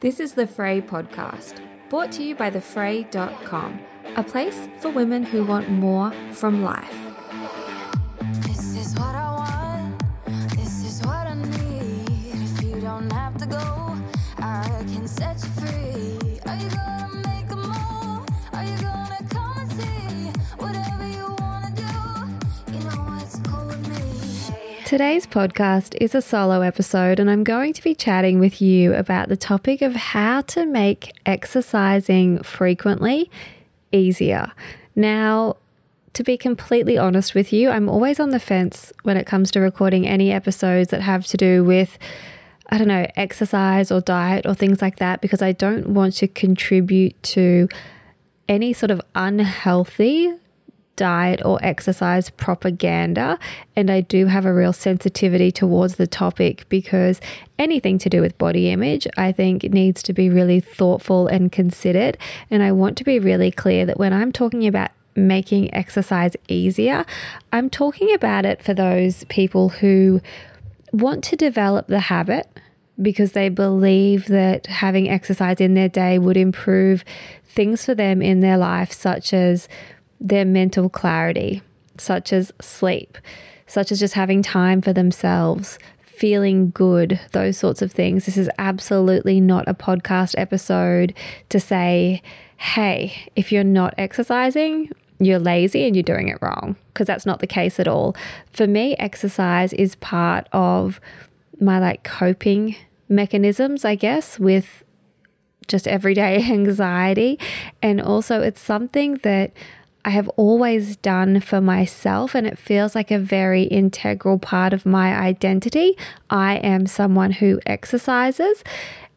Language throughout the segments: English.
This is the Frae podcast, brought to you by thefrae.com, a place for women who want more from life. Today's podcast is a solo episode, and I'm going to be chatting with you about the topic of how to make exercising frequently easier. Now, to be completely honest with you, I'm always on the fence when it comes to recording any episodes that have to do with, I don't know, exercise or diet or things like that, because I don't want to contribute to any sort of unhealthy diet or exercise propaganda. And I do have a real sensitivity towards the topic because anything to do with body image, I think needs to be really thoughtful and considered. And I want to be really clear that when I'm talking about making exercise easier, I'm talking about it for those people who want to develop the habit because they believe that having exercise in their day would improve things for them in their life, such as their mental clarity, such as sleep, such as just having time for themselves, feeling good, those sorts of things. This is absolutely not a podcast episode to say, hey, if you're not exercising, you're lazy and you're doing it wrong, because that's not the case at all. For me, exercise is part of my like coping mechanisms, I guess, with just everyday anxiety. And also, it's something that I have always done for myself, and it feels like a very integral part of my identity. I am someone who exercises,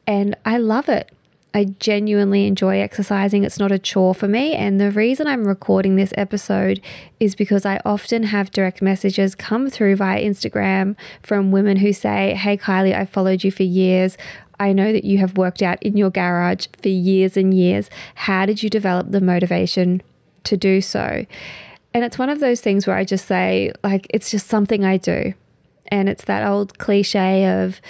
and I love it. I genuinely enjoy exercising. It's not a chore for me. And the reason I'm recording this episode is because I often have direct messages come through via Instagram from women who say, Hey, Kylie, I've followed you for years. I know that you have worked out in your garage for years and years. How did you develop the motivation to do so? And it's one of those things where I just say, like, it's just something I do. And it's that old cliche of,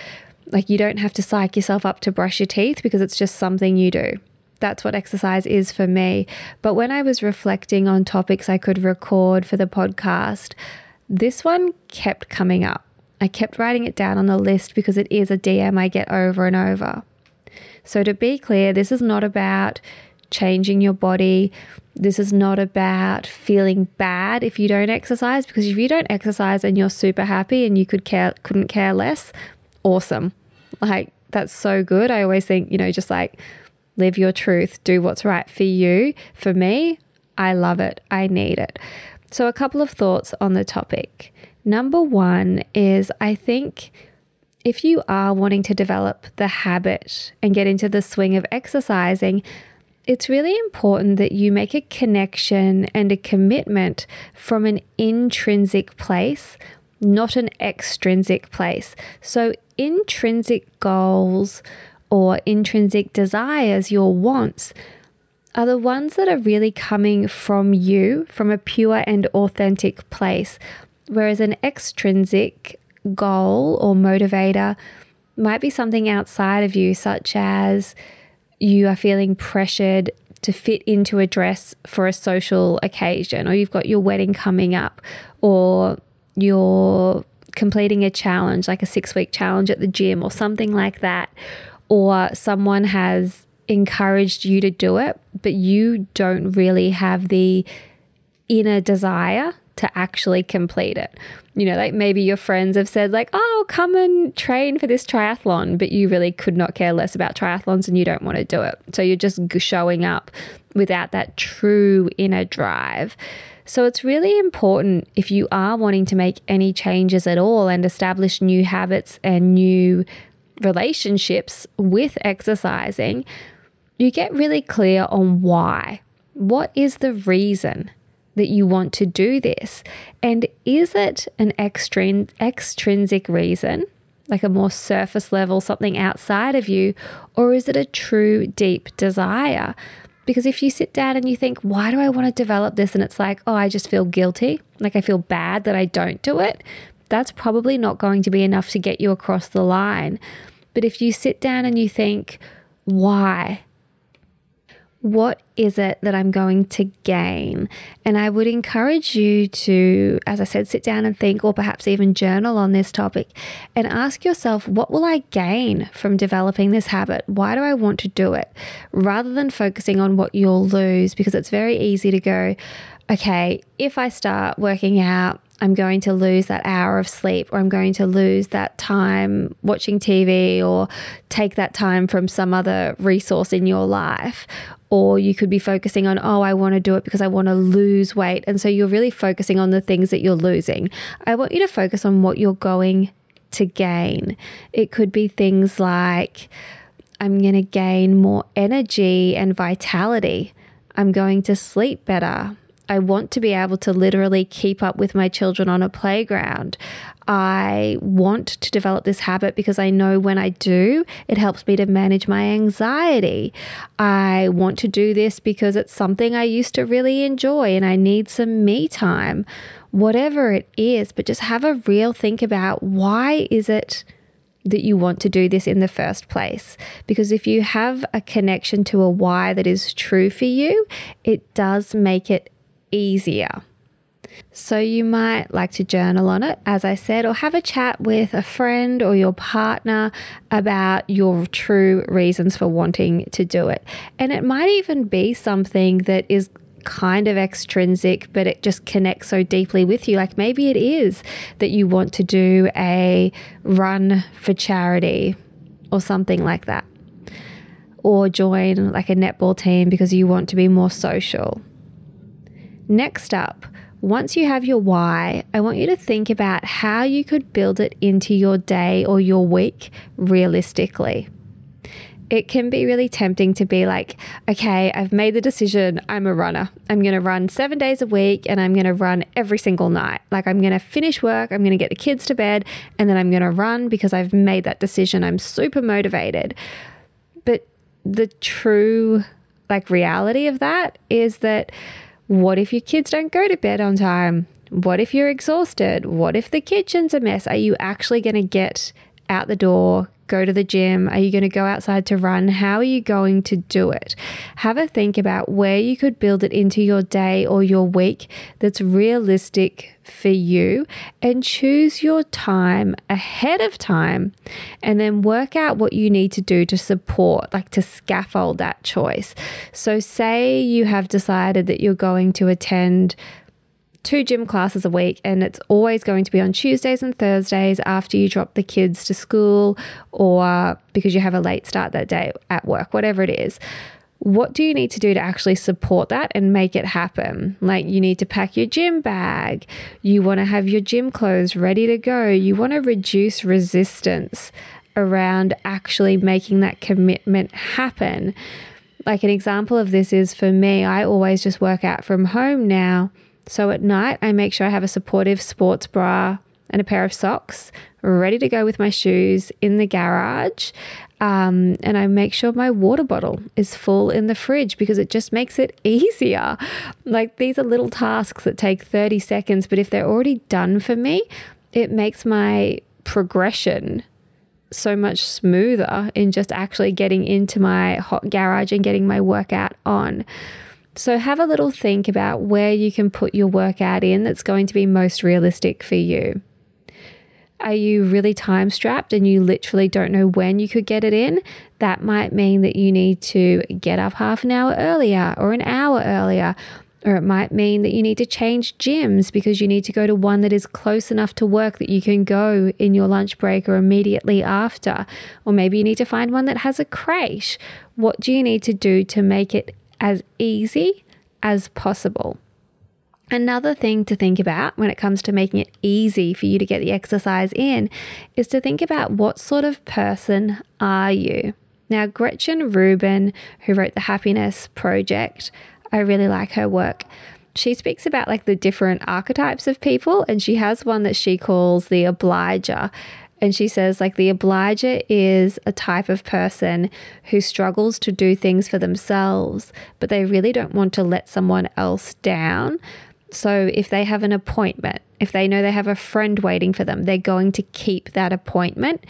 like, you don't have to psych yourself up to brush your teeth because it's just something you do. That's what exercise is for me. But when I was reflecting on topics I could record for the podcast, this one kept coming up. I kept writing it down on the list because it is a DM I get over and over. So, to be clear, this is not about changing your body. This is not about feeling bad if you don't exercise because if you don't exercise and you're super happy and you could care couldn't care less, awesome. Like, that's so good. I always think, you know, just like live your truth, do what's right for you. For me, I love it. I need it. So, a couple of thoughts on the topic. Number one is I think if you are wanting to develop the habit and get into the swing of exercising, it's really important that you make a connection and a commitment from an intrinsic place, not an extrinsic place. So, intrinsic goals or intrinsic desires, your wants, are the ones that are really coming from you, from a pure and authentic place. Whereas an extrinsic goal or motivator might be something outside of you, such as you are feeling pressured to fit into a dress for a social occasion, or you've got your wedding coming up, or you're completing a challenge, like a six week challenge at the gym, or something like that, or someone has encouraged you to do it, but you don't really have the inner desire to actually complete it. You know, like maybe your friends have said, like, oh, come and train for this triathlon, but you really could not care less about triathlons and you don't want to do it. So you're just showing up without that true inner drive. So it's really important if you are wanting to make any changes at all and establish new habits and new relationships with exercising, you get really clear on why. What is the reason that you want to do this? And is it an extrin- extrinsic reason, like a more surface level, something outside of you, or is it a true deep desire? Because if you sit down and you think, why do I want to develop this? And it's like, oh, I just feel guilty, like I feel bad that I don't do it, that's probably not going to be enough to get you across the line. But if you sit down and you think, why? What is it that I'm going to gain? And I would encourage you to, as I said, sit down and think, or perhaps even journal on this topic and ask yourself, what will I gain from developing this habit? Why do I want to do it? Rather than focusing on what you'll lose, because it's very easy to go, okay, if I start working out, I'm going to lose that hour of sleep, or I'm going to lose that time watching TV, or take that time from some other resource in your life. Or you could be focusing on, oh, I want to do it because I want to lose weight. And so you're really focusing on the things that you're losing. I want you to focus on what you're going to gain. It could be things like, I'm going to gain more energy and vitality. I'm going to sleep better. I want to be able to literally keep up with my children on a playground. I want to develop this habit because I know when I do, it helps me to manage my anxiety. I want to do this because it's something I used to really enjoy and I need some me time. Whatever it is, but just have a real think about why is it that you want to do this in the first place. Because if you have a connection to a why that is true for you, it does make it easier. So, you might like to journal on it, as I said, or have a chat with a friend or your partner about your true reasons for wanting to do it. And it might even be something that is kind of extrinsic, but it just connects so deeply with you. Like maybe it is that you want to do a run for charity or something like that, or join like a netball team because you want to be more social Next up, once you have your why, I want you to think about how you could build it into your day or your week realistically. It can be really tempting to be like, okay, I've made the decision. I'm a runner. I'm going to run seven days a week and I'm going to run every single night. Like, I'm going to finish work, I'm going to get the kids to bed, and then I'm going to run because I've made that decision. I'm super motivated. But the true, like, reality of that is that what if your kids don't go to bed on time? What if you're exhausted? What if the kitchen's a mess? Are you actually going to get out the door, go to the gym? Are you going to go outside to run? How are you going to do it? Have a think about where you could build it into your day or your week that's realistic for you and choose your time ahead of time and then work out what you need to do to support, like to scaffold that choice. So, say you have decided that you're going to attend two gym classes a week, and it's always going to be on Tuesdays and Thursdays after you drop the kids to school or because you have a late start that day at work, whatever it is. What do you need to do to actually support that and make it happen? Like, you need to pack your gym bag. You want to have your gym clothes ready to go. You want to reduce resistance around actually making that commitment happen. Like, an example of this is for me, I always just work out from home now so at night, I make sure I have a supportive sports bra and a pair of socks ready to go with my shoes in the garage. Um, and I make sure my water bottle is full in the fridge because it just makes it easier. Like these are little tasks that take 30 seconds, but if they're already done for me, it makes my progression so much smoother in just actually getting into my hot garage and getting my workout on. So have a little think about where you can put your workout in that's going to be most realistic for you. Are you really time strapped and you literally don't know when you could get it in? That might mean that you need to get up half an hour earlier or an hour earlier. Or it might mean that you need to change gyms because you need to go to one that is close enough to work that you can go in your lunch break or immediately after. Or maybe you need to find one that has a crate. What do you need to do to make it as easy as possible. Another thing to think about when it comes to making it easy for you to get the exercise in is to think about what sort of person are you? Now, Gretchen Rubin, who wrote the Happiness Project, I really like her work. She speaks about like the different archetypes of people, and she has one that she calls the obliger. And she says, like, the obliger is a type of person who struggles to do things for themselves, but they really don't want to let someone else down. So if they have an appointment, if they know they have a friend waiting for them, they're going to keep that appointment.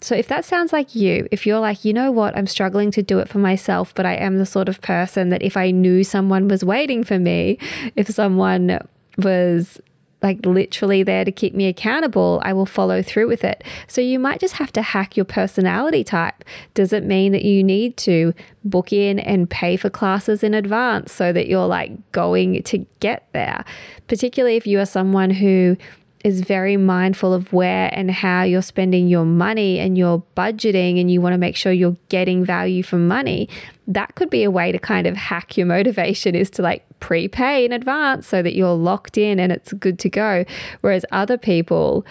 So if that sounds like you, if you're like, you know what, I'm struggling to do it for myself, but I am the sort of person that if I knew someone was waiting for me, if someone was like literally there to keep me accountable, I will follow through with it. So you might just have to hack your personality type. Does it mean that you need to book in and pay for classes in advance so that you're like going to get there? Particularly if you are someone who is very mindful of where and how you're spending your money and your budgeting, and you want to make sure you're getting value for money, that could be a way to kind of hack your motivation is to like prepay in advance so that you're locked in and it's good to go. Whereas other people,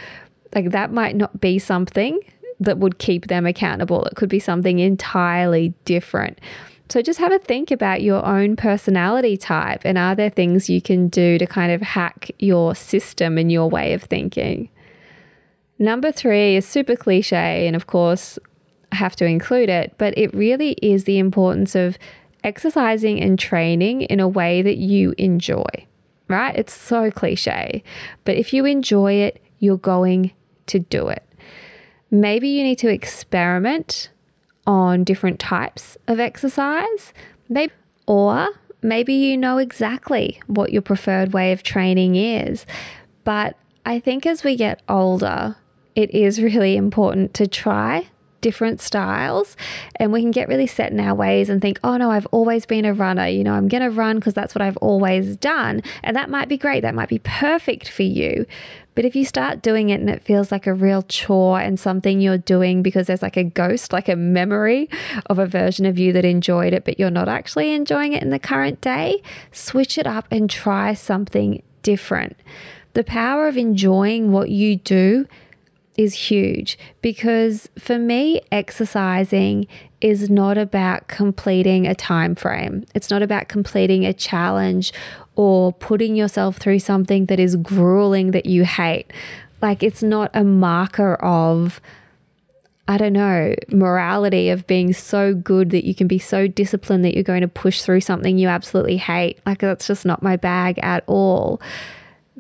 like that might not be something that would keep them accountable. It could be something entirely different. So just have a think about your own personality type and are there things you can do to kind of hack your system and your way of thinking? Number three is super cliche, and of course, I have to include it, but it really is the importance of exercising and training in a way that you enjoy, right? It's so cliche, but if you enjoy it, you're going to do it. Maybe you need to experiment on different types of exercise, maybe, or maybe you know exactly what your preferred way of training is. But I think as we get older, it is really important to try different styles and we can get really set in our ways and think, oh no, I've always been a runner. You know, I'm going to run because that's what I've always done. And that might be great. That might be perfect for you. But if you start doing it and it feels like a real chore and something you're doing because there's like a ghost, like a memory of a version of you that enjoyed it, but you're not actually enjoying it in the current day, switch it up and try something different. The power of enjoying what you do is huge because for me exercising is not about completing a time frame. It's not about completing a challenge or putting yourself through something that is grueling that you hate. Like it's not a marker of I don't know, morality of being so good that you can be so disciplined that you're going to push through something you absolutely hate. Like that's just not my bag at all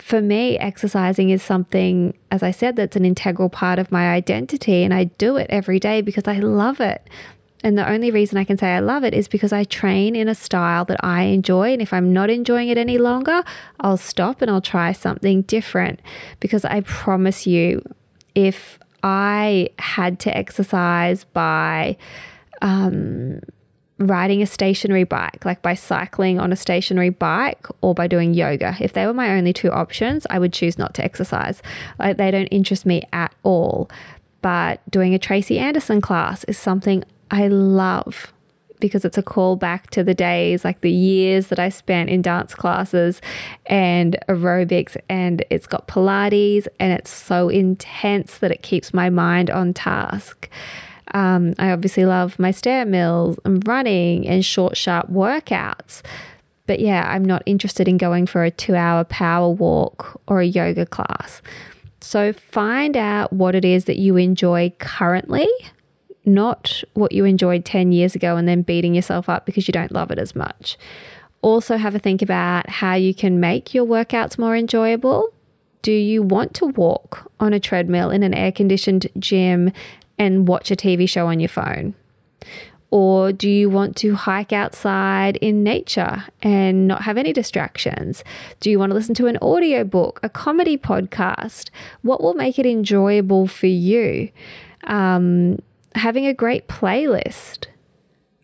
for me, exercising is something, as I said, that's an integral part of my identity. And I do it every day because I love it. And the only reason I can say I love it is because I train in a style that I enjoy. And if I'm not enjoying it any longer, I'll stop and I'll try something different. Because I promise you, if I had to exercise by, um, riding a stationary bike, like by cycling on a stationary bike or by doing yoga. If they were my only two options, I would choose not to exercise. Like they don't interest me at all. But doing a Tracy Anderson class is something I love because it's a call back to the days, like the years that I spent in dance classes and aerobics, and it's got Pilates and it's so intense that it keeps my mind on task. Um, I obviously love my stair mills and running and short, sharp workouts. But yeah, I'm not interested in going for a two hour power walk or a yoga class. So find out what it is that you enjoy currently, not what you enjoyed 10 years ago and then beating yourself up because you don't love it as much. Also, have a think about how you can make your workouts more enjoyable. Do you want to walk on a treadmill in an air conditioned gym and watch a TV show on your phone? Or do you want to hike outside in nature and not have any distractions? Do you want to listen to an audiobook, a comedy podcast? What will make it enjoyable for you? Um, having a great playlist.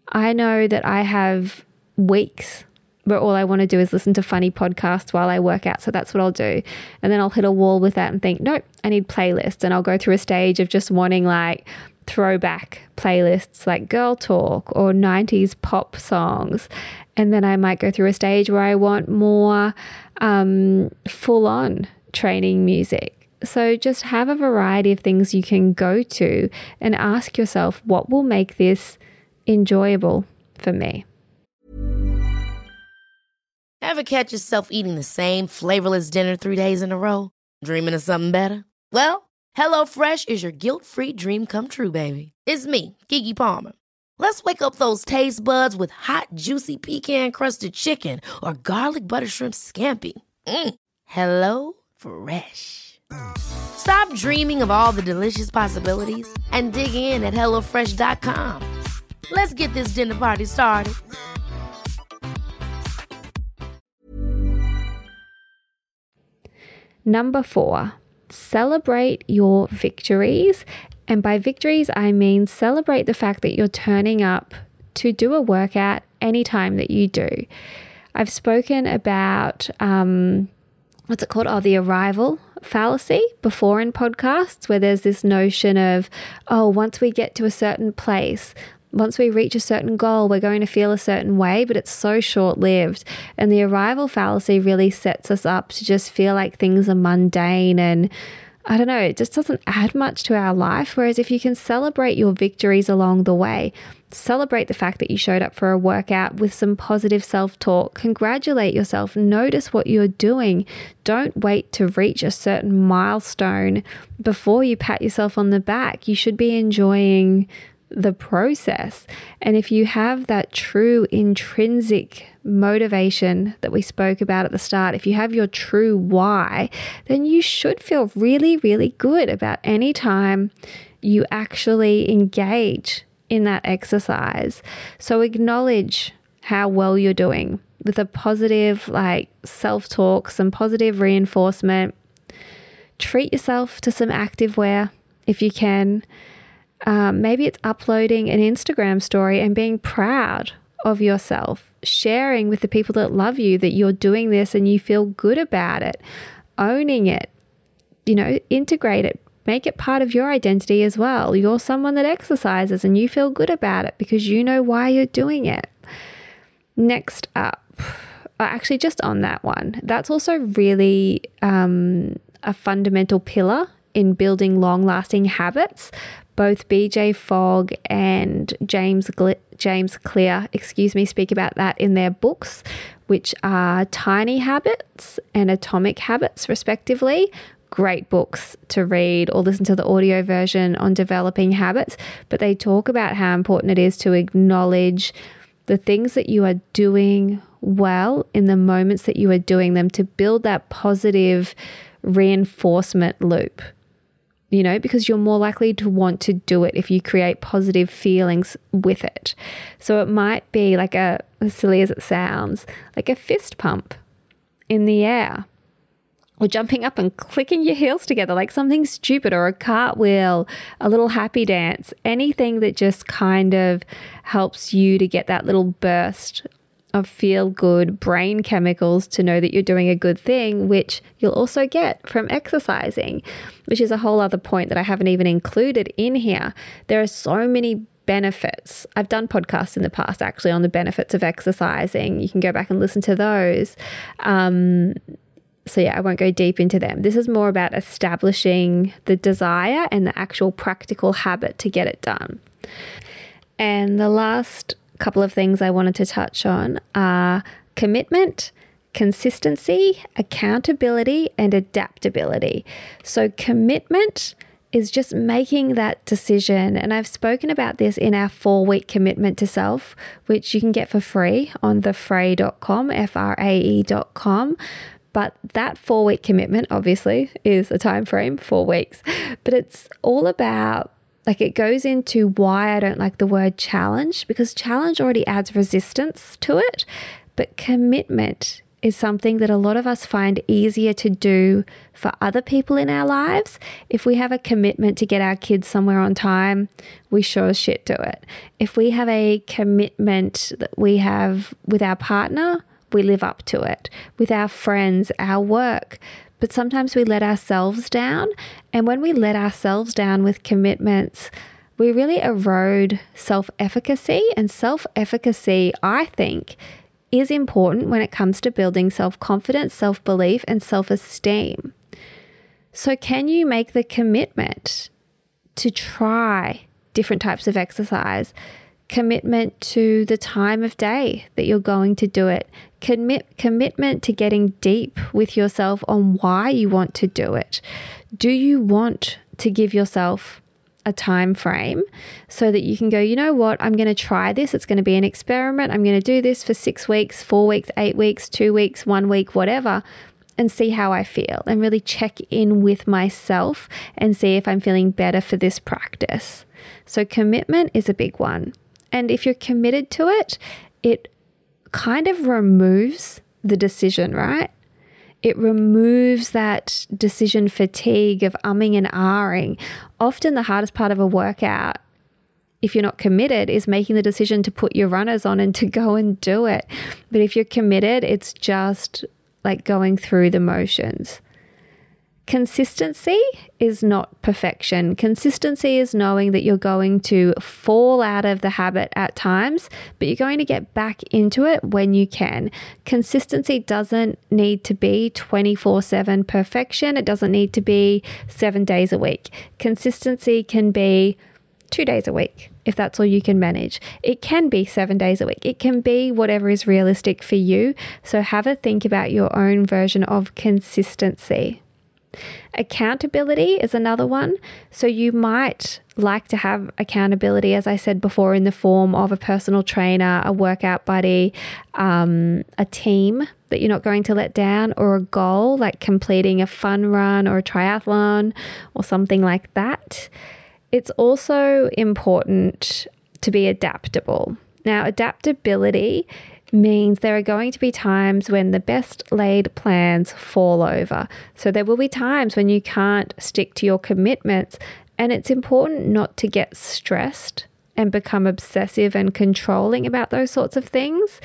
I know that I have weeks where all I want to do is listen to funny podcasts while I work out. So that's what I'll do. And then I'll hit a wall with that and think, nope, I need playlists. And I'll go through a stage of just wanting like throwback playlists like Girl Talk or 90s pop songs. And then I might go through a stage where I want more um, full on training music. So just have a variety of things you can go to and ask yourself what will make this enjoyable for me. Ever catch yourself eating the same flavorless dinner three days in a row? Dreaming of something better? Well, HelloFresh is your guilt free dream come true, baby. It's me, Keke Palmer. Let's wake up those taste buds with hot, juicy pecan crusted chicken or garlic butter shrimp scampi. Mm. Hello Fresh. Stop dreaming of all the delicious possibilities and dig in at HelloFresh.com. Let's get this dinner party started. Number four, celebrate your victories. And by victories, I mean celebrate the fact that you're turning up to do a workout anytime that you do. I've spoken about um, what's it called? Oh, the arrival fallacy before in podcasts, where there's this notion of, oh, once we get to a certain place, once we reach a certain goal, we're going to feel a certain way, but it's so short lived. And the arrival fallacy really sets us up to just feel like things are mundane and I don't know, it just doesn't add much to our life. Whereas if you can celebrate your victories along the way, celebrate the fact that you showed up for a workout with some positive self talk, congratulate yourself, notice what you're doing. Don't wait to reach a certain milestone before you pat yourself on the back. You should be enjoying the process. And if you have that true intrinsic motivation that we spoke about at the start, if you have your true why, then you should feel really, really good about any time you actually engage in that exercise. So acknowledge how well you're doing with a positive, like self talk, some positive reinforcement. Treat yourself to some active wear if you can. Um, maybe it's uploading an Instagram story and being proud of yourself, sharing with the people that love you that you're doing this and you feel good about it, owning it, you know, integrate it, make it part of your identity as well. You're someone that exercises and you feel good about it because you know why you're doing it. Next up, uh, actually, just on that one, that's also really um, a fundamental pillar in building long lasting habits both BJ Fogg and James James Clear, excuse me, speak about that in their books, which are Tiny Habits and Atomic Habits, respectively. Great books to read or listen to the audio version on developing habits, but they talk about how important it is to acknowledge the things that you are doing well in the moments that you are doing them to build that positive reinforcement loop you know, because you're more likely to want to do it if you create positive feelings with it. So it might be like a, as silly as it sounds, like a fist pump in the air or jumping up and clicking your heels together like something stupid or a cartwheel, a little happy dance, anything that just kind of helps you to get that little burst of feel good brain chemicals to know that you're doing a good thing, which you'll also get from exercising, which is a whole other point that I haven't even included in here. There are so many benefits. I've done podcasts in the past actually on the benefits of exercising. You can go back and listen to those. Um, so, yeah, I won't go deep into them. This is more about establishing the desire and the actual practical habit to get it done. And the last couple of things I wanted to touch on are commitment, consistency, accountability, and adaptability. So, commitment is just making that decision. And I've spoken about this in our four week commitment to self, which you can get for free on thefrae.com, F R A E.com. But that four week commitment, obviously, is a time frame, four weeks. But it's all about like it goes into why I don't like the word challenge because challenge already adds resistance to it. But commitment is something that a lot of us find easier to do for other people in our lives. If we have a commitment to get our kids somewhere on time, we sure as shit do it. If we have a commitment that we have with our partner, we live up to it. With our friends, our work, but sometimes we let ourselves down. And when we let ourselves down with commitments, we really erode self efficacy. And self efficacy, I think, is important when it comes to building self confidence, self belief, and self esteem. So, can you make the commitment to try different types of exercise? Commitment to the time of day that you're going to do it. Commit commitment to getting deep with yourself on why you want to do it. Do you want to give yourself a time frame so that you can go, you know what, I'm going to try this. It's going to be an experiment. I'm going to do this for six weeks, four weeks, eight weeks, two weeks, one week, whatever, and see how I feel and really check in with myself and see if I'm feeling better for this practice. So, commitment is a big one. And if you're committed to it, it kind of removes the decision, right? It removes that decision fatigue of umming and ahhing. Often, the hardest part of a workout, if you're not committed, is making the decision to put your runners on and to go and do it. But if you're committed, it's just like going through the motions. Consistency is not perfection. Consistency is knowing that you're going to fall out of the habit at times, but you're going to get back into it when you can. Consistency doesn't need to be 24 7 perfection, it doesn't need to be seven days a week. Consistency can be two days a week if that's all you can manage. It can be seven days a week. It can be whatever is realistic for you. So have a think about your own version of consistency. Accountability is another one. So you might like to have accountability, as I said before, in the form of a personal trainer, a workout buddy, um, a team that you're not going to let down, or a goal like completing a fun run or a triathlon or something like that. It's also important to be adaptable. Now, adaptability means there are going to be times when the best laid plans fall over. So there will be times when you can't stick to your commitments, and it's important not to get stressed and become obsessive and controlling about those sorts of things.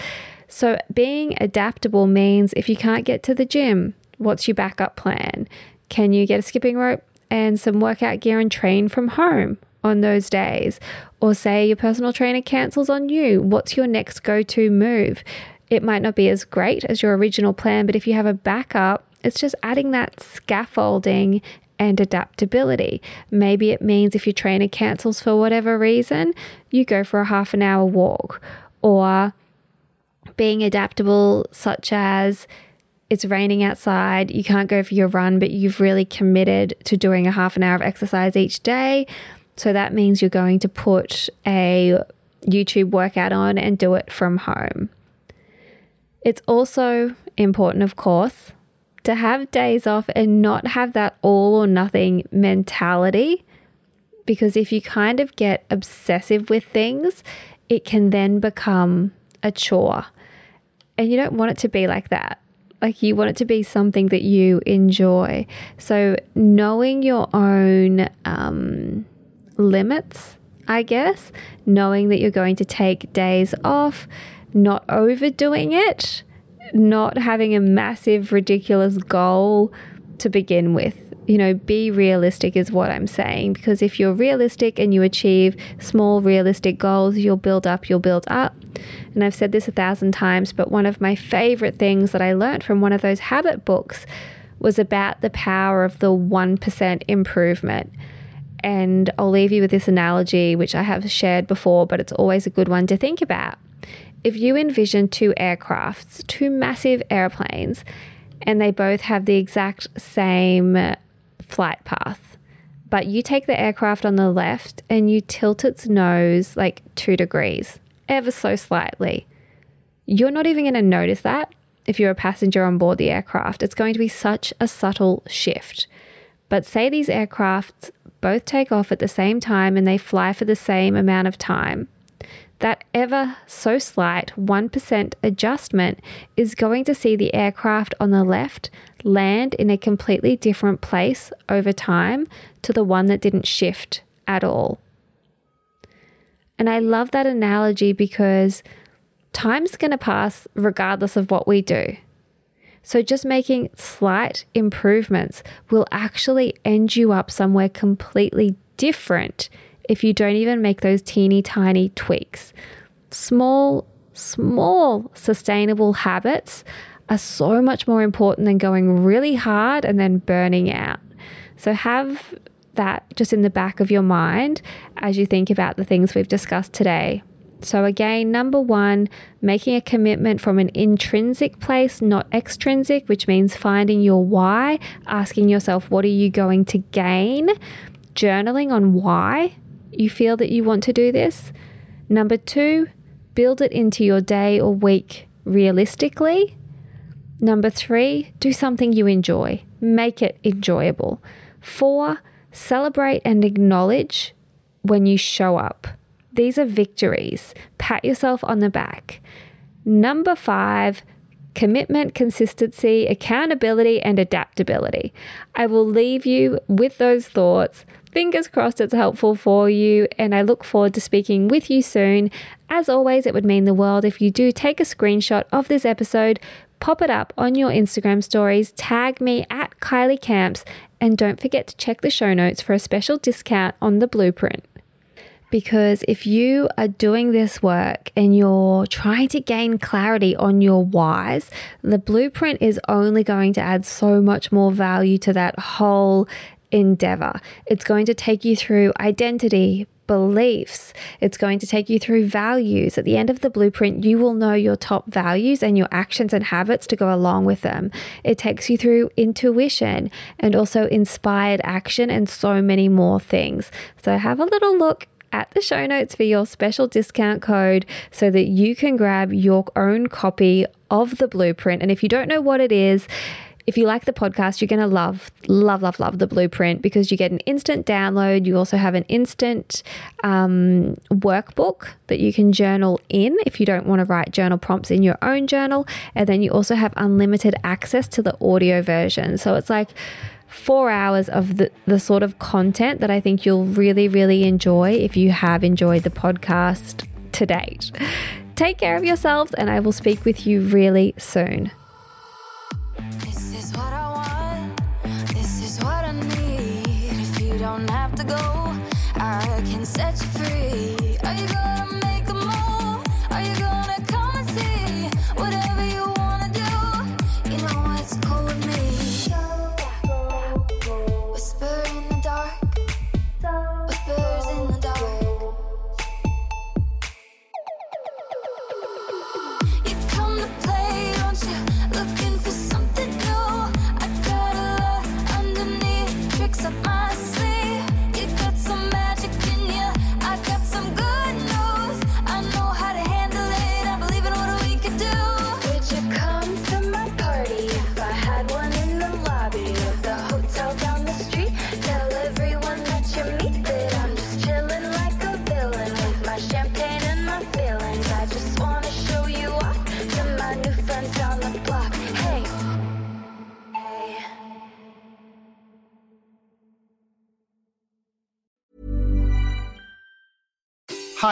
So being adaptable means if you can't get to the gym, what's your backup plan? Can you get a skipping rope and some workout gear and train from home? on those days? Or say your personal trainer cancels on you, what's your next go to move? It might not be as great as your original plan, but if you have a backup, it's just adding that scaffolding and adaptability. Maybe it means if your trainer cancels for whatever reason, you go for a half an hour walk. Or being adaptable, such as it's raining outside, you can't go for your run, but you've really committed to doing a half an hour of exercise each day. So that means you're going to put a YouTube workout on and do it from home. It's also important, of course, to have days off and not have that all or nothing mentality. Because if you kind of get obsessive with things, it can then become a chore. And you don't want it to be like that. Like you want it to be something that you enjoy. So knowing your own um, limits, I guess, knowing that you're going to take days off, not overdoing it, not having a massive, ridiculous goal to begin with. You know, be realistic is what I'm saying. Because if you're realistic and you achieve small, realistic goals, you'll build up, you'll build up. And I've said this a thousand times, but one of my favorite things that I learned from one of those habit books was about the power of the 1% improvement. And I'll leave you with this analogy, which I have shared before, but it's always a good one to think about. If you envision two aircrafts, two massive airplanes, and they both have the exact same flight path, but you take the aircraft on the left and you tilt its nose like two degrees, ever so slightly, you're not even going to notice that if you're a passenger on board the aircraft. It's going to be such a subtle shift. But say these aircraft both take off at the same time and they fly for the same amount of time. That ever so slight 1% adjustment is going to see the aircraft on the left land in a completely different place over time to the one that didn't shift at all. And I love that analogy because time's going to pass regardless of what we do. So, just making slight improvements will actually end you up somewhere completely different if you don't even make those teeny tiny tweaks. Small, small sustainable habits are so much more important than going really hard and then burning out. So have that just in the back of your mind as you think about the things we've discussed today. So, again, number one, making a commitment from an intrinsic place, not extrinsic, which means finding your why, asking yourself, what are you going to gain? Journaling on why you feel that you want to do this. Number two, build it into your day or week realistically. Number three, do something you enjoy, make it enjoyable. Four, celebrate and acknowledge when you show up. These are victories. Pat yourself on the back. Number five, commitment, consistency, accountability, and adaptability. I will leave you with those thoughts. Fingers crossed it's helpful for you, and I look forward to speaking with you soon. As always, it would mean the world if you do take a screenshot of this episode, pop it up on your Instagram stories, tag me at Kylie Camps, and don't forget to check the show notes for a special discount on the blueprint. Because if you are doing this work and you're trying to gain clarity on your whys, the blueprint is only going to add so much more value to that whole endeavor. It's going to take you through identity, beliefs. It's going to take you through values. At the end of the blueprint, you will know your top values and your actions and habits to go along with them. It takes you through intuition and also inspired action and so many more things. So have a little look at the show notes for your special discount code so that you can grab your own copy of the blueprint. And if you don't know what it is, if you like the podcast, you're going to love, love, love, love the blueprint because you get an instant download. You also have an instant um, workbook that you can journal in if you don't want to write journal prompts in your own journal. And then you also have unlimited access to the audio version. So it's like, four hours of the, the sort of content that I think you'll really, really enjoy if you have enjoyed the podcast to date. Take care of yourselves, and I will speak with you really soon. This is what